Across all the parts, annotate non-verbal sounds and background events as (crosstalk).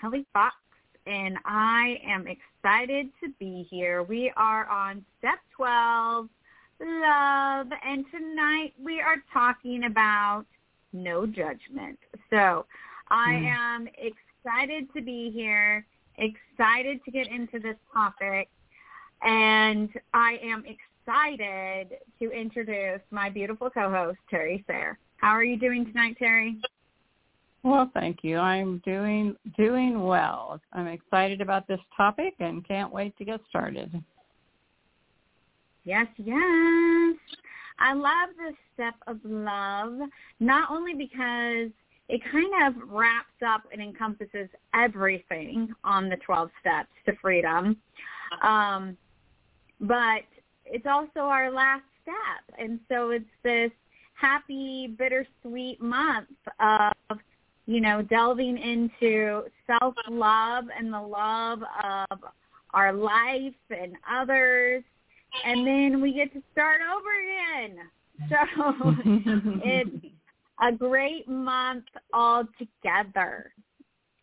Kelly Fox and I am excited to be here. We are on step 12, love, and tonight we are talking about no judgment. So I hmm. am excited to be here, excited to get into this topic, and I am excited to introduce my beautiful co-host, Terry Sayre. How are you doing tonight, Terry? Well, thank you. I'm doing doing well. I'm excited about this topic and can't wait to get started. Yes, yes. I love this step of love, not only because it kind of wraps up and encompasses everything on the 12 steps to freedom, um, but it's also our last step. And so it's this happy, bittersweet month of you know, delving into self-love and the love of our life and others. And then we get to start over again. (laughs) So it's a great month all together.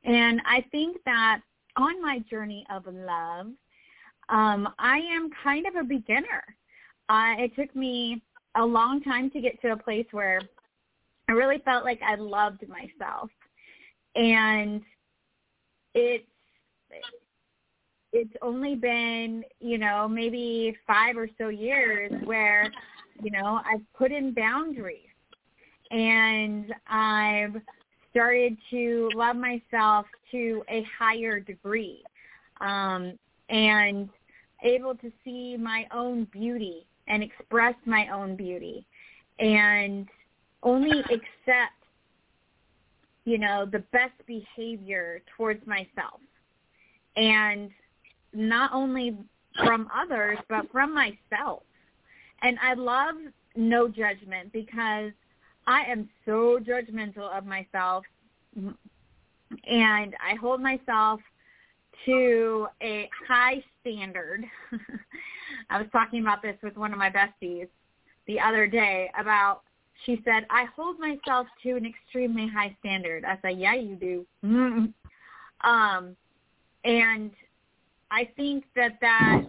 And I think that on my journey of love, um, I am kind of a beginner. Uh, it took me a long time to get to a place where I really felt like I loved myself. And it's it's only been, you know, maybe 5 or so years where, you know, I've put in boundaries and I've started to love myself to a higher degree. Um and able to see my own beauty and express my own beauty and only accept, you know, the best behavior towards myself. And not only from others, but from myself. And I love no judgment because I am so judgmental of myself and I hold myself to a high standard. (laughs) I was talking about this with one of my besties the other day about she said, I hold myself to an extremely high standard. I said, yeah, you do. um, and I think that that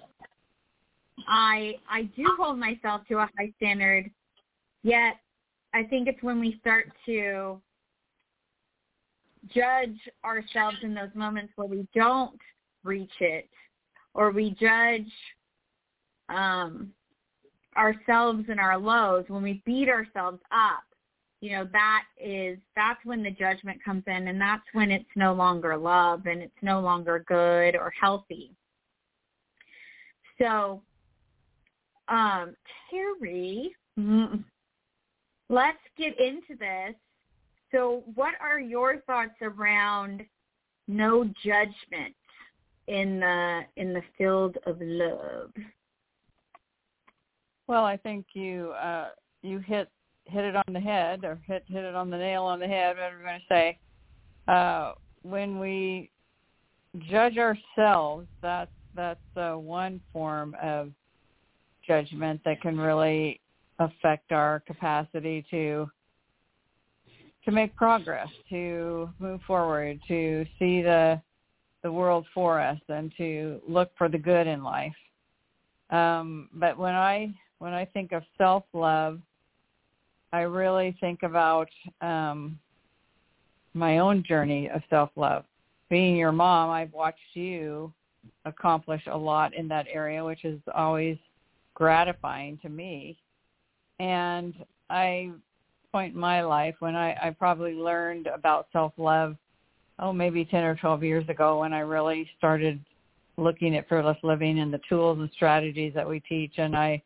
I I do hold myself to a high standard, yet I think it's when we start to judge ourselves in those moments where we don't reach it or we judge um ourselves and our lows, when we beat ourselves up, you know, that is that's when the judgment comes in and that's when it's no longer love and it's no longer good or healthy. So um Terry, let's get into this. So what are your thoughts around no judgment in the in the field of love? Well, I think you uh, you hit hit it on the head or hit hit it on the nail on the head, whatever you're going to say. Uh, when we judge ourselves, that's that's uh, one form of judgment that can really affect our capacity to to make progress, to move forward, to see the the world for us, and to look for the good in life. Um, but when I when I think of self-love, I really think about um, my own journey of self-love. Being your mom, I've watched you accomplish a lot in that area, which is always gratifying to me. And I point in my life when I, I probably learned about self-love, oh, maybe 10 or 12 years ago when I really started looking at fearless living and the tools and strategies that we teach. And I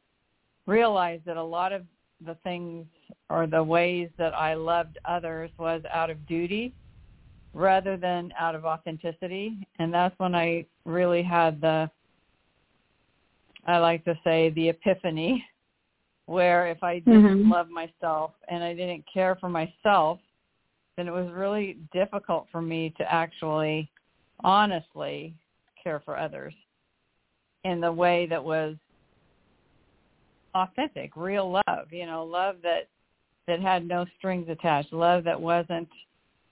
realized that a lot of the things or the ways that I loved others was out of duty rather than out of authenticity. And that's when I really had the, I like to say, the epiphany, where if I didn't Mhm. love myself and I didn't care for myself, then it was really difficult for me to actually honestly care for others in the way that was authentic, real love, you know, love that that had no strings attached, love that wasn't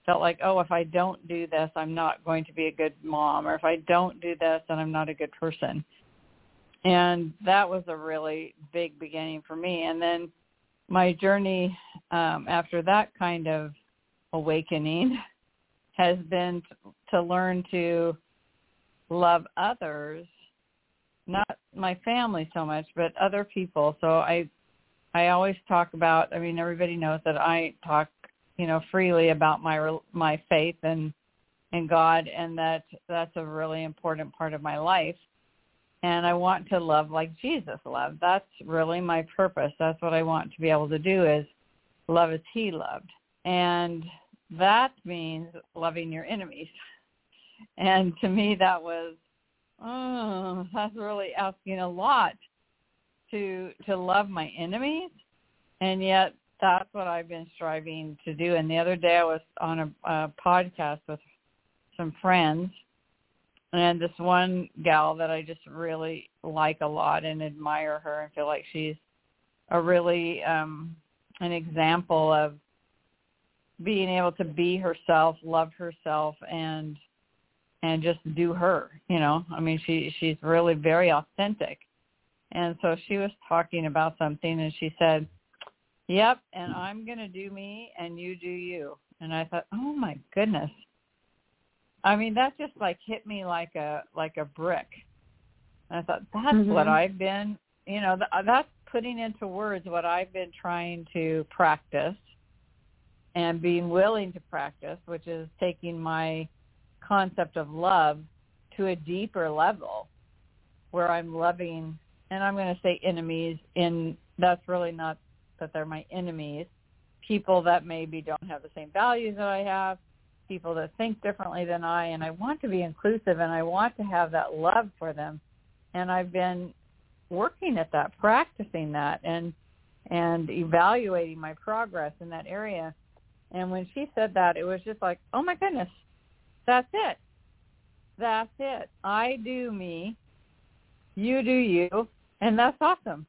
felt like, oh, if I don't do this, I'm not going to be a good mom, or if I don't do this, then I'm not a good person. And that was a really big beginning for me. And then my journey um, after that kind of awakening has been to learn to love others, not my family so much, but other people. So I I always talk about. I mean, everybody knows that I talk, you know, freely about my my faith and and God, and that that's a really important part of my life. And I want to love like Jesus loved. That's really my purpose. That's what I want to be able to do is love as He loved, and that means loving your enemies. (laughs) And to me, that was oh, (laughs) that's really asking a lot to to love my enemies. And yet that's what I've been striving to do. And the other day I was on a, a podcast with some friends. And this one gal that I just really like a lot and admire her and feel like she's a really um an example of being able to be herself, love herself and and just do her, you know. I mean she she's really very authentic and so she was talking about something and she said, Yep, and I'm going to do me and you do you. And I thought, "Oh my goodness." I mean, that just like hit me like a like a brick. And I thought, that's Mhm. what I've been, you know, th- that's putting into words what I've been trying to practice and being willing to practice, which is taking my concept of love to a deeper level where I'm loving and I'm going to say enemies in that's really not that they're my enemies. People that maybe don't have the same values that I have people that think differently than I and I want to be inclusive and I want to have that love for them. And I've been working at that practicing that and and evaluating my progress in that area. And when she said that it was just like oh my goodness that's it. That's it. I do me. You do you. And that's awesome.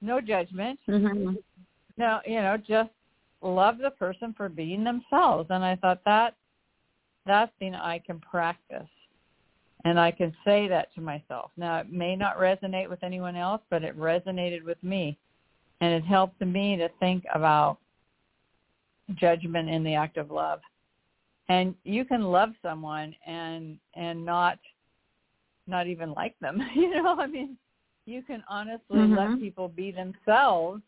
No judgment. Mhm. no you know just love the person for being themselves. And i thought that that's thing i can practice. And i can say that to myself. Now it may not resonate with anyone else but it resonated with me. And it helped me to think about judgment in the act of love and you can love someone and and not not even like them (laughs) you know i mean you can honestly let Mhm. people be themselves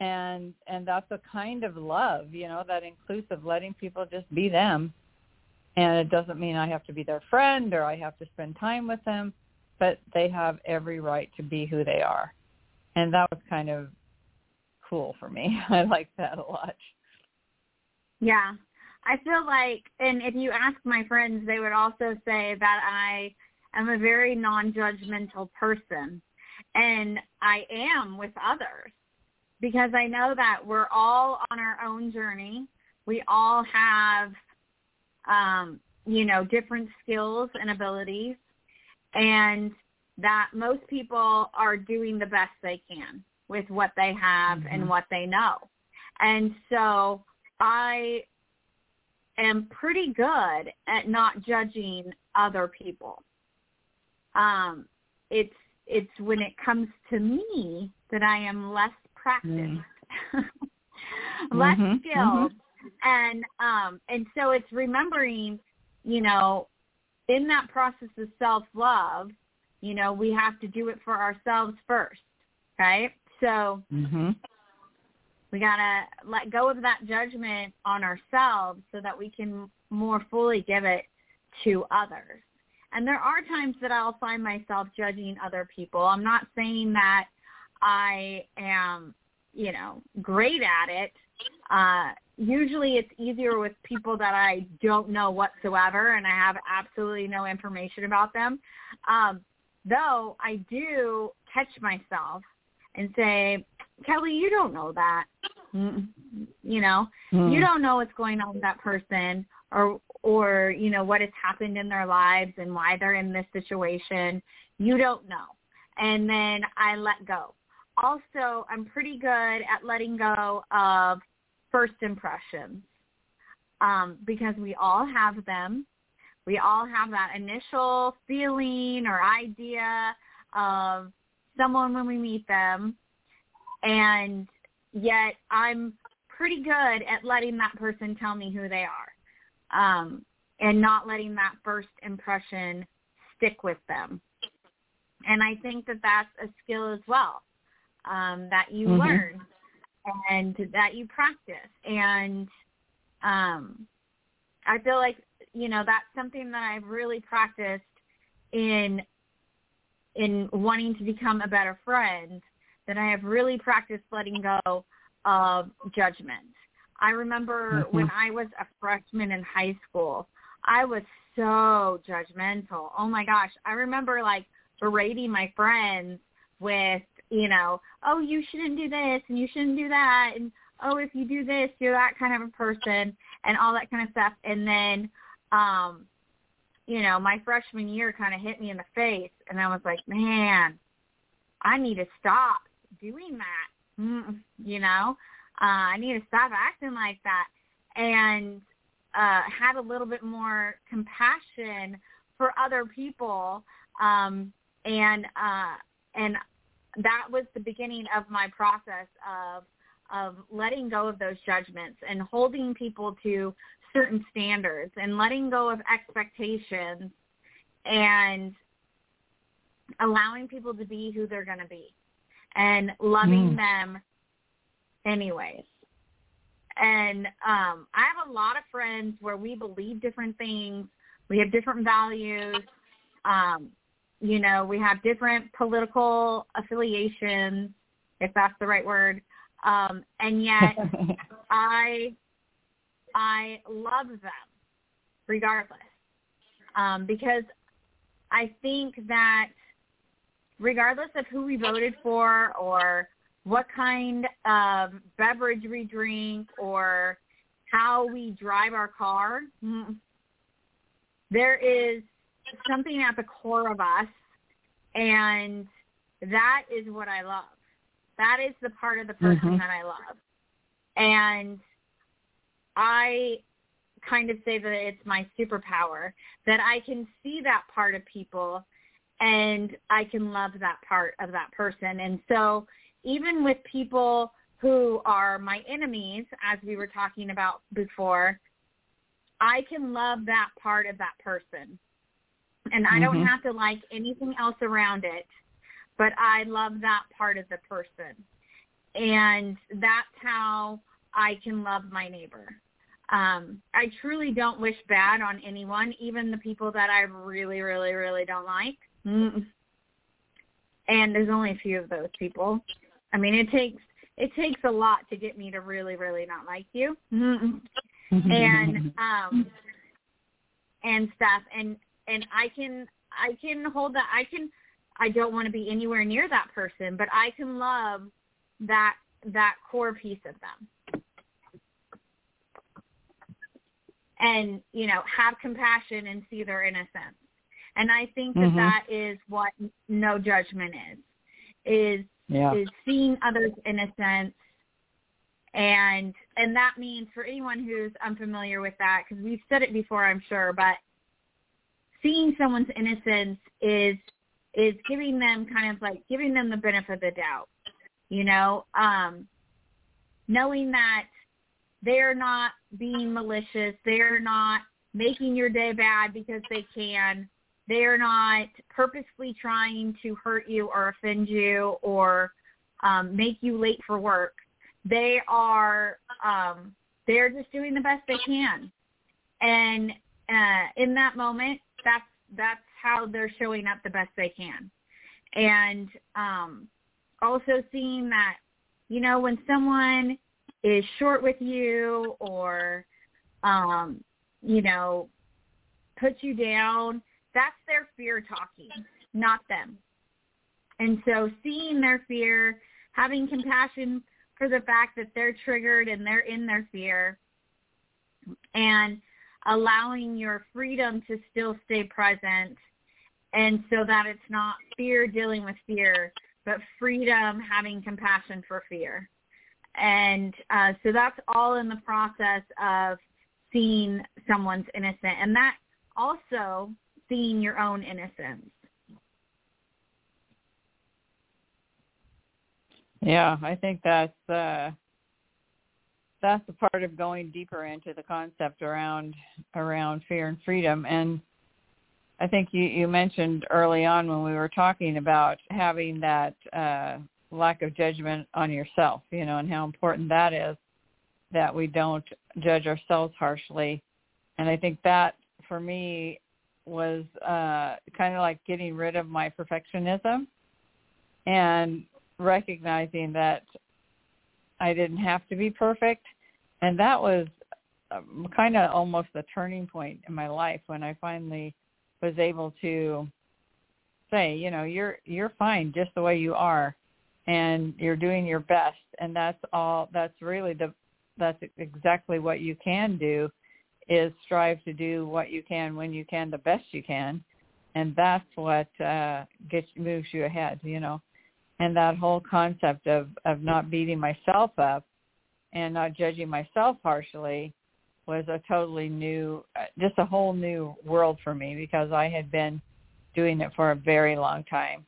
and and that's a kind of love you know that inclusive letting people just be them and it doesn't mean i have to be their friend or i have to spend time with them but they have every right to be who they are and that was kind of cool for me (laughs) i like that a lot Yeah. I feel like, and if you ask my friends, they would also say that I am a very non-judgmental person. And I am with others because I know that we're all on our own journey. We all have, um, you know, different skills and abilities and that most people are doing the best they can with what they have Mhm. and what they know. And so I am pretty good at not judging other people. Um, it's it's when it comes to me that I am less practiced, (laughs) less Mhm, skilled, and um, and so it's remembering, you know, in that process of self love, you know, we have to do it for ourselves first, right? So mhm we gotta let go of that judgment on ourselves so that we can more fully give it to others. And there are times that I'll find myself judging other people. I'm not saying that I am, you know, great at it. Uh, usually it's easier with people that I don't know whatsoever and I have absolutely no information about them. Um, though I do catch myself and say, Kelly, you don't know that. You know, mm. you don't know what's going on with that person or or you know what has happened in their lives and why they're in this situation. You don't know. And then I let go. Also, I'm pretty good at letting go of first impressions um, because we all have them. We all have that initial feeling or idea of someone when we meet them. And yet I'm pretty good at letting that person tell me who they are um, and not letting that first impression stick with them. And I think that that's a skill as well um, that you mm-hmm. learn and that you practice. And um, I feel like you know that's something that I've really practiced in in wanting to become a better friend. That I have really practiced letting go of judgment. I remember mm-hmm. when I was a freshman in high school, I was so judgmental. Oh my gosh. I remember like berating my friends with, you know, oh, you shouldn't do this and you shouldn't do that. And, oh, if you do this, you're that kind of a person and all that kind of stuff. And then, um, you know, my freshman year kind of hit me in the face and I was like, man, I need to stop doing that. Mm, you know, uh, I need to stop acting like that and uh, had a little bit more compassion for other people. Um, and uh, and that was the beginning of my process of of letting go of those judgments and holding people to certain standards and letting go of expectations and allowing people to be who they're going to be and loving mm. them anyways. And um, I have a lot of friends where we believe different things. We have different values. Um, you know, we have different political affiliations, if that's the right word. Um, and yet (laughs) I I love them regardless. Um, because I think that regardless of who we voted for or what kind of beverage we drink or how we drive our car, mm, there is something at the core of us, and that is what I love. That is the part of the person mm-hmm. that I love. And I kind of say that it's my superpower, that I can see that part of people and I can love that part of that person. And so even with people who are my enemies, as we were talking about before, I can love that part of that person and I don't mm-hmm. have to like anything else around it, but I love that part of the person. And that's how I can love my neighbor. Um, I truly don't wish bad on anyone, even the people that I really, really, really don't like. Mm. And there's only a few of those people. I mean, it takes it takes a lot to get me to really, really not like you. Mm. and (laughs) um and stuff. And and I can I can hold that I can I don't want to be anywhere near that person, but I can love that that core piece of them. And, you know, have compassion and see their innocence. And I think that mm-hmm. that is what no judgment is. Is yeah. is seeing others' innocence and and that means for anyone who's unfamiliar with that because we've said it before i'm sure but seeing someone's innocence is is giving them kind of like giving them the benefit of the doubt you know um knowing that they're not being malicious they're not making your day bad because they can they're not purposely trying to hurt you or offend you or um make you late for work they are um they're just doing the best they can and uh in that moment that's that's how they're showing up the best they can. And um, also seeing that, you know, when someone is short with you or um, you know, puts you down, that's their fear talking, not them. And so seeing their fear, having compassion for the fact that they're triggered and they're in their fear, and allowing your freedom to still stay present and so that it's not fear dealing with fear, but freedom having compassion for fear. And uh, so that's all in the process of seeing someone's innocent. And that also seeing your own innocence. Yeah, I think that's uh that's a part of going deeper into the concept around around fear and freedom and I think you you mentioned early on when we were talking about having that uh lack of judgment on yourself, you know, and how important that is that we don't judge ourselves harshly. And I think that for me was uh, kind of like getting rid of my perfectionism and recognizing that I didn't have to be perfect. And that was um, kind of almost the turning point in my life when I finally was able to say, you know, you're you're fine just the way you are and you're doing your best and that's all that's really the that's exactly what you can do is strive to do what you can when you can the best you can. And that's what uh gets moves you ahead you know. And that whole concept of of not beating myself up and not judging myself harshly was a totally new uh, just a whole new world for me because I had been doing it for a very long time.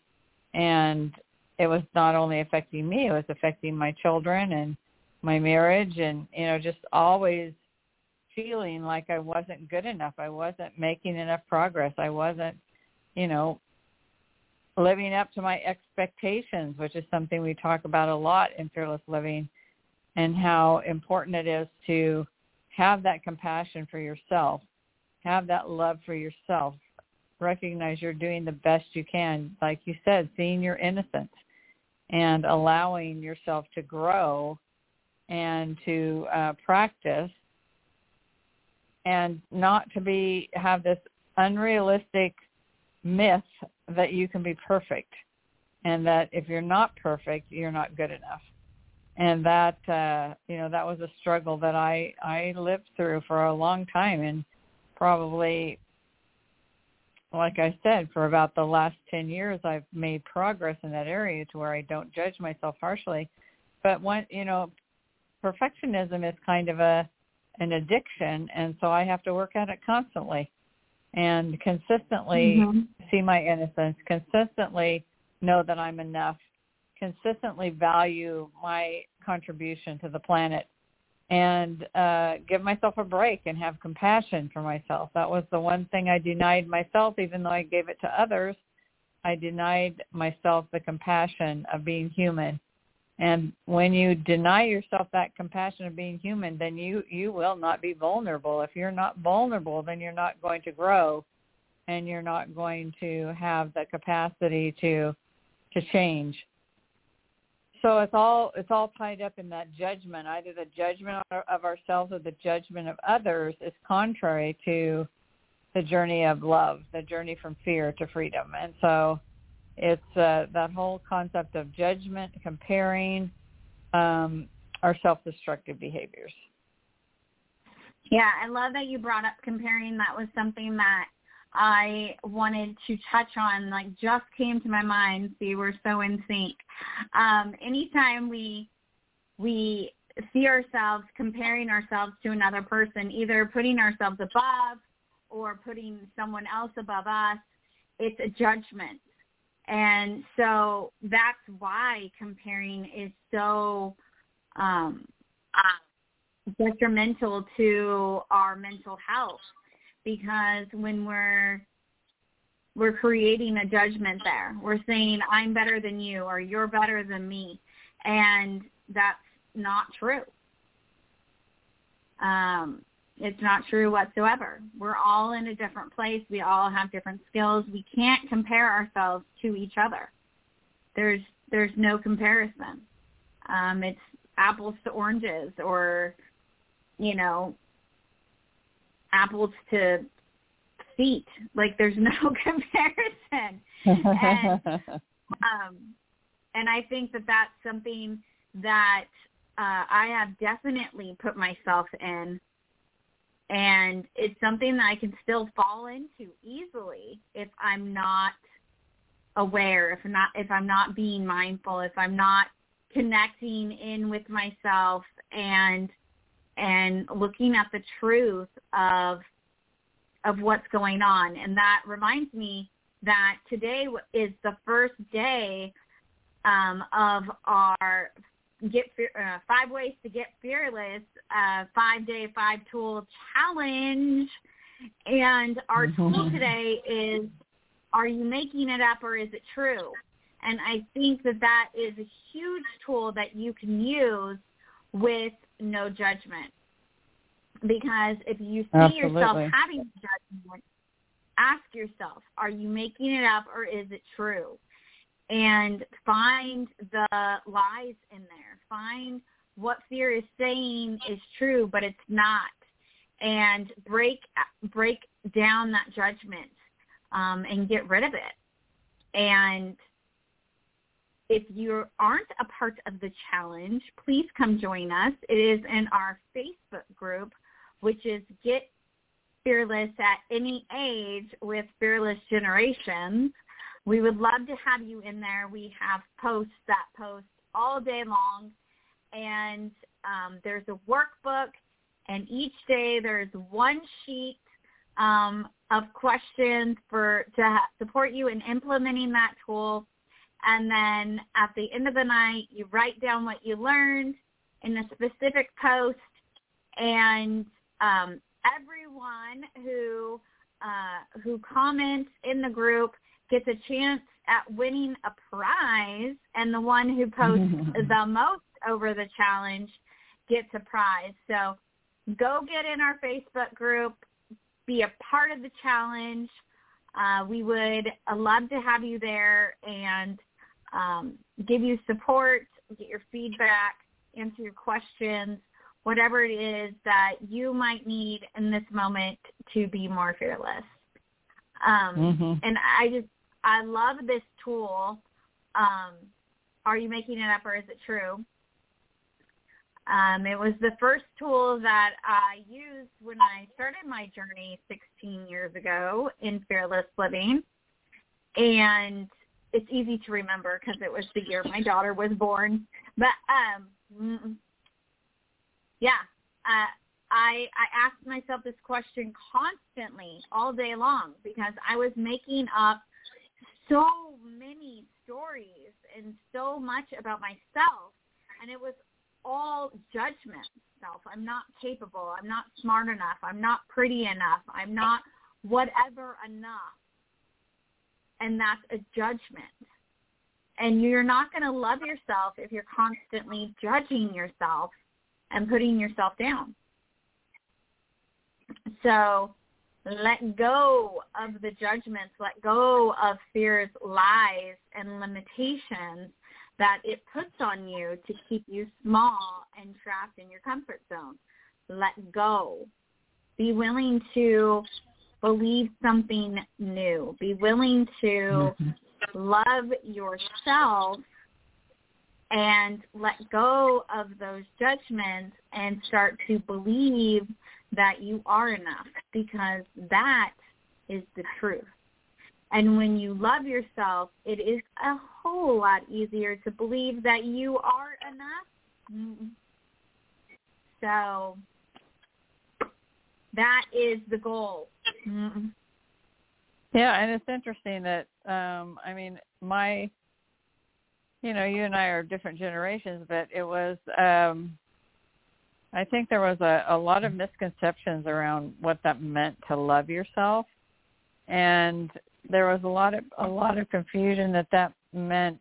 And it was not only affecting me it was affecting my children and my marriage and you know just always feeling like I wasn't good enough. I wasn't making enough progress. I wasn't, you know, living up to my expectations, which is something we talk about a lot in fearless living and how important it is to have that compassion for yourself, have that love for yourself, recognize you're doing the best you can, like you said, seeing your innocence and allowing yourself to grow and to uh, practice and not to be have this unrealistic myth that you can be perfect and that if you're not perfect you're not good enough. And that uh you know that was a struggle that i i lived through for a long time and probably like i said for about the last 10 years i've made progress in that area to where i don't judge myself harshly. But when you know perfectionism is kind of a an addiction and so I have to work at it constantly and consistently mm-hmm. see my innocence, consistently know that I'm enough, consistently value my contribution to the planet and uh give myself a break and have compassion for myself. That was the one thing I denied myself even though I gave it to others. I denied myself the compassion of being human and when you deny yourself that compassion of being human, then you you will not be vulnerable. If you're not vulnerable, then you're not going to grow and you're not going to have the capacity to to change. So it's all it's all tied up in that judgment. Either the judgment of ourselves or the judgment of others is contrary to the journey of love, the journey from fear to freedom. And so it's uh, that whole concept of judgment, comparing um, our self-destructive behaviors. Yeah, I love that you brought up comparing. That was something that I wanted to touch on, like just came to my mind. See, we're so in sync. Um, anytime we we see ourselves comparing ourselves to another person, either putting ourselves above or putting someone else above us, it's a judgment. And so that's why comparing is so um, detrimental to our mental health because when we're we're creating a judgment there. We're saying I'm better than you or you're better than me, and that's not true. Um, it's not true whatsoever. We're all in a different place. We all have different skills. We can't compare ourselves to each other. There's there's no comparison. Um, it's apples to oranges or you know apples to feet like there's no (laughs) comparison and um and i think that that's something that uh i have definitely put myself in and it's something that i can still fall into easily if i'm not aware if I'm not if i'm not being mindful if i'm not connecting in with myself and and looking at the truth of of what's going on. And that reminds me that today is the first day um, of our get uh, five ways to get fearless uh, five day five tool challenge and our tool today is are you making it up or is it true and I think that that is a huge tool that you can use with no judgment. Because if you see Absolutely. yourself having judgment, ask yourself, are you making it up or is it true? And find the lies in there. Find what fear is saying is true, but it's not. And break break down that judgment um, and get rid of it. And if you aren't a part of the challenge, please come join us. It is in our Facebook group, which is Get Fearless at Any Age with Fearless Generations. We would love to have you in there. We have posts that post all day long, and um, there's a workbook, and each day there's one sheet um, of questions for to ha- support you in implementing that tool. And then at the end of the night you write down what you learned in a specific post. And um, everyone who uh, who comments in the group gets a chance at winning a prize and the one who posts (laughs) the most over the challenge gets a prize so go get in our facebook group be a part of the challenge uh, we would love to have you there and um, give you support, get your feedback, answer your questions, whatever it is that you might need in this moment to be more fearless. Um, mm-hmm. And I just, I love this tool. Um, are you making it up or is it true? Um, it was the first tool that I used when I started my journey 16 years ago in fearless living. And it's easy to remember because it was the year my daughter was born. But um, yeah, uh, I I asked myself this question constantly all day long because I was making up so many stories and so much about myself, and it was all judgment self. I'm not capable. I'm not smart enough. I'm not pretty enough. I'm not whatever enough and that's a judgment. And you're not going to love yourself if you're constantly judging yourself and putting yourself down. So let go of the judgments, let go of fear's lies and limitations that it puts on you to keep you small and trapped in your comfort zone. Let go. Be willing to believe something new. Be willing to mm-hmm. love yourself and let go of those judgments and start to believe that you are enough because that is the truth. And when you love yourself, it is a whole lot easier to believe that you are enough. So that is the goal. Yeah, and it's interesting that um I mean my you know, you and I are different generations, but it was um I think there was a, a lot of misconceptions around what that meant to love yourself. And there was a lot of a lot of confusion that that meant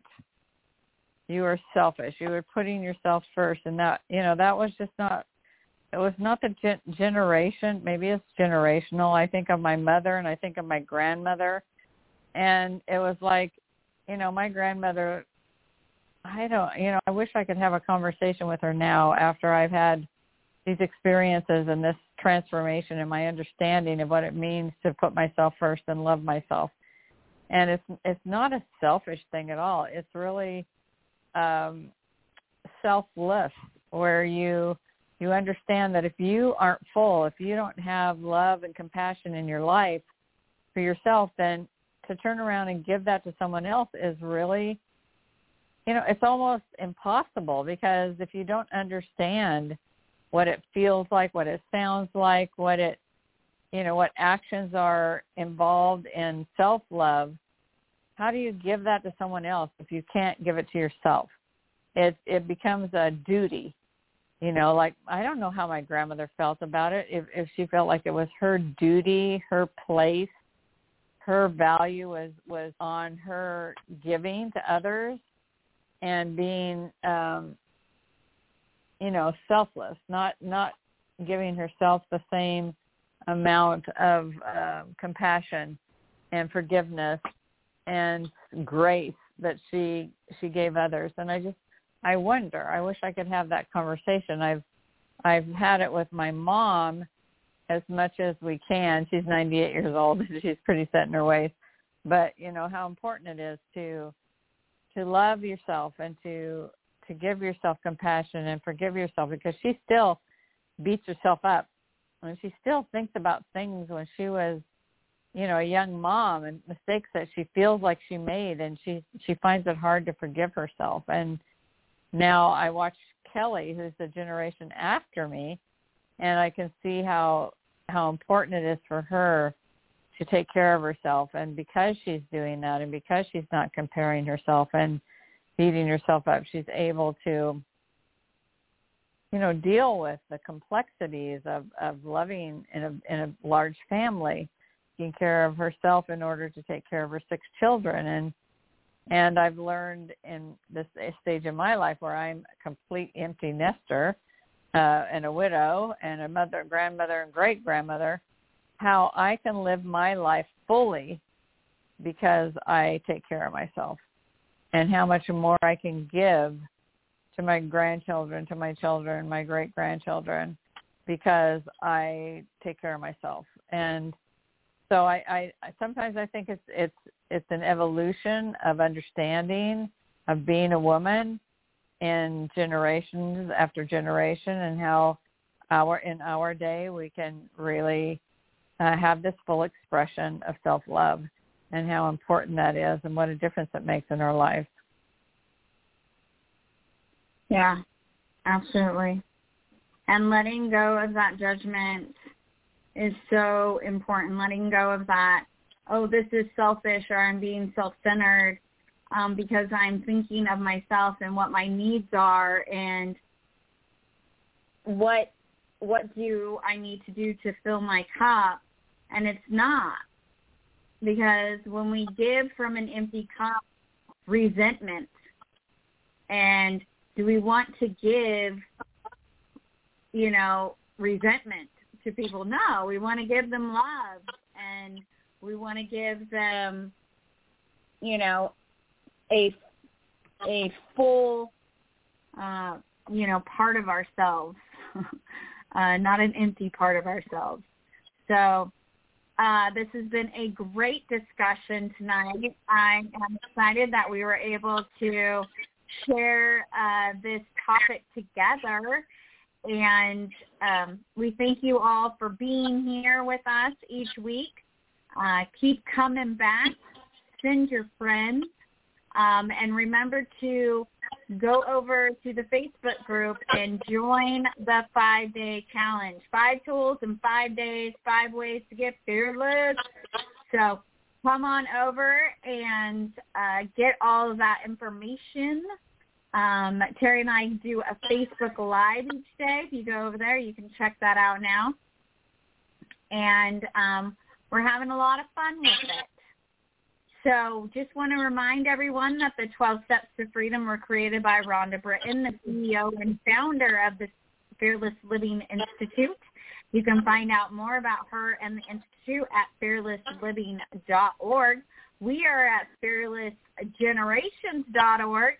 you were selfish. You were putting yourself first and that you know, that was just not it was not the gen- generation maybe it's generational i think of my mother and i think of my grandmother and it was like you know my grandmother I don't, you know, I wish I could have a conversation with her now after I've had these experiences and this transformation and my understanding of what it means to put myself first and love myself. And it's it's not a selfish thing at all. It's really um selfless where you you understand that if you aren't full, if you don't have love and compassion in your life for yourself, then to turn around and give that to someone else is really you know, it's almost impossible because if you don't understand what it feels like, what it sounds like, what it, you know, what actions are involved in self-love, how do you give that to someone else if you can't give it to yourself? It it becomes a duty. You know, like I don't know how my grandmother felt about it. If if she felt like it was her duty, her place, her value was was on her giving to others and being um you know selfless not not giving herself the same amount of uh, compassion and forgiveness and grace that she she gave others. And i just i wonder i wish i could have that conversation. I've i've had it with my mom as much as we can. She's 98 years old and (laughs) she's pretty set in her ways. But you know how important it is to to love yourself and to to give yourself compassion and forgive yourself because she still beats herself up. And she still thinks about things when she was you know a young mom and mistakes that she feels like she made and she she finds it hard to forgive herself. And now I watch Kelly who's the generation after me and I can see how how important it is for her to take care of herself. And because she's doing that and because she's not comparing herself and beating herself up she's able to you know deal with the complexities of of loving in a in a large family taking care of herself in order to take care of her six children. And and I've learned in this stage of my life where I'm a complete empty nester uh, and a widow and a mother, grandmother, and great grandmother, how I can live my life fully because I take care of myself and how much more I can give to my grandchildren, to my children, my great grandchildren, because I take care of myself. And so I, I sometimes I think it's it's it's an evolution of understanding of being a woman in generations after generation and how our in our day we can really uh, have this full expression of self-love and how important that is and what a difference it makes in our lives. Yeah, absolutely. And letting go of that judgment is so important. Letting go of that, oh, this is selfish or I'm being self-centered um, because I'm thinking of myself and what my needs are and what what do I need to do to fill my cup and it's not because when we give from an empty cup resentment. And do we want to give you know resentment to people? No we want to give them love and we want to give them you know a a full uh you know part of ourselves (laughs) uh not an empty part of ourselves. So uh, this has been a great discussion tonight. I am excited that we were able to share uh, this topic together. And um, we thank you all for being here with us each week. Uh, keep coming back. Send your friends. Um, and remember to go over to the Facebook group and join the five-day challenge. Five tools in five days, five ways to get fearless. So come on over and uh, get all of that information. Um, Terry and I do a Facebook Live each day. If you go over there, you can check that out now. And um, we're having a lot of fun with it. So just want to remind everyone that the 12 Steps to Freedom were created by Rhonda Britten, the CEO and founder of the Fearless Living Institute. You can find out more about her and the Institute at fearlessliving.org. We are at fearlessgenerations.org.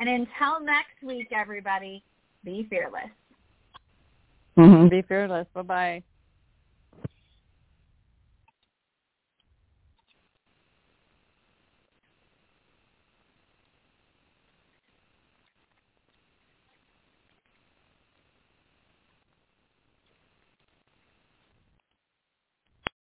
And until next week, everybody, be fearless. Mm-hmm. Be fearless. Bye-bye.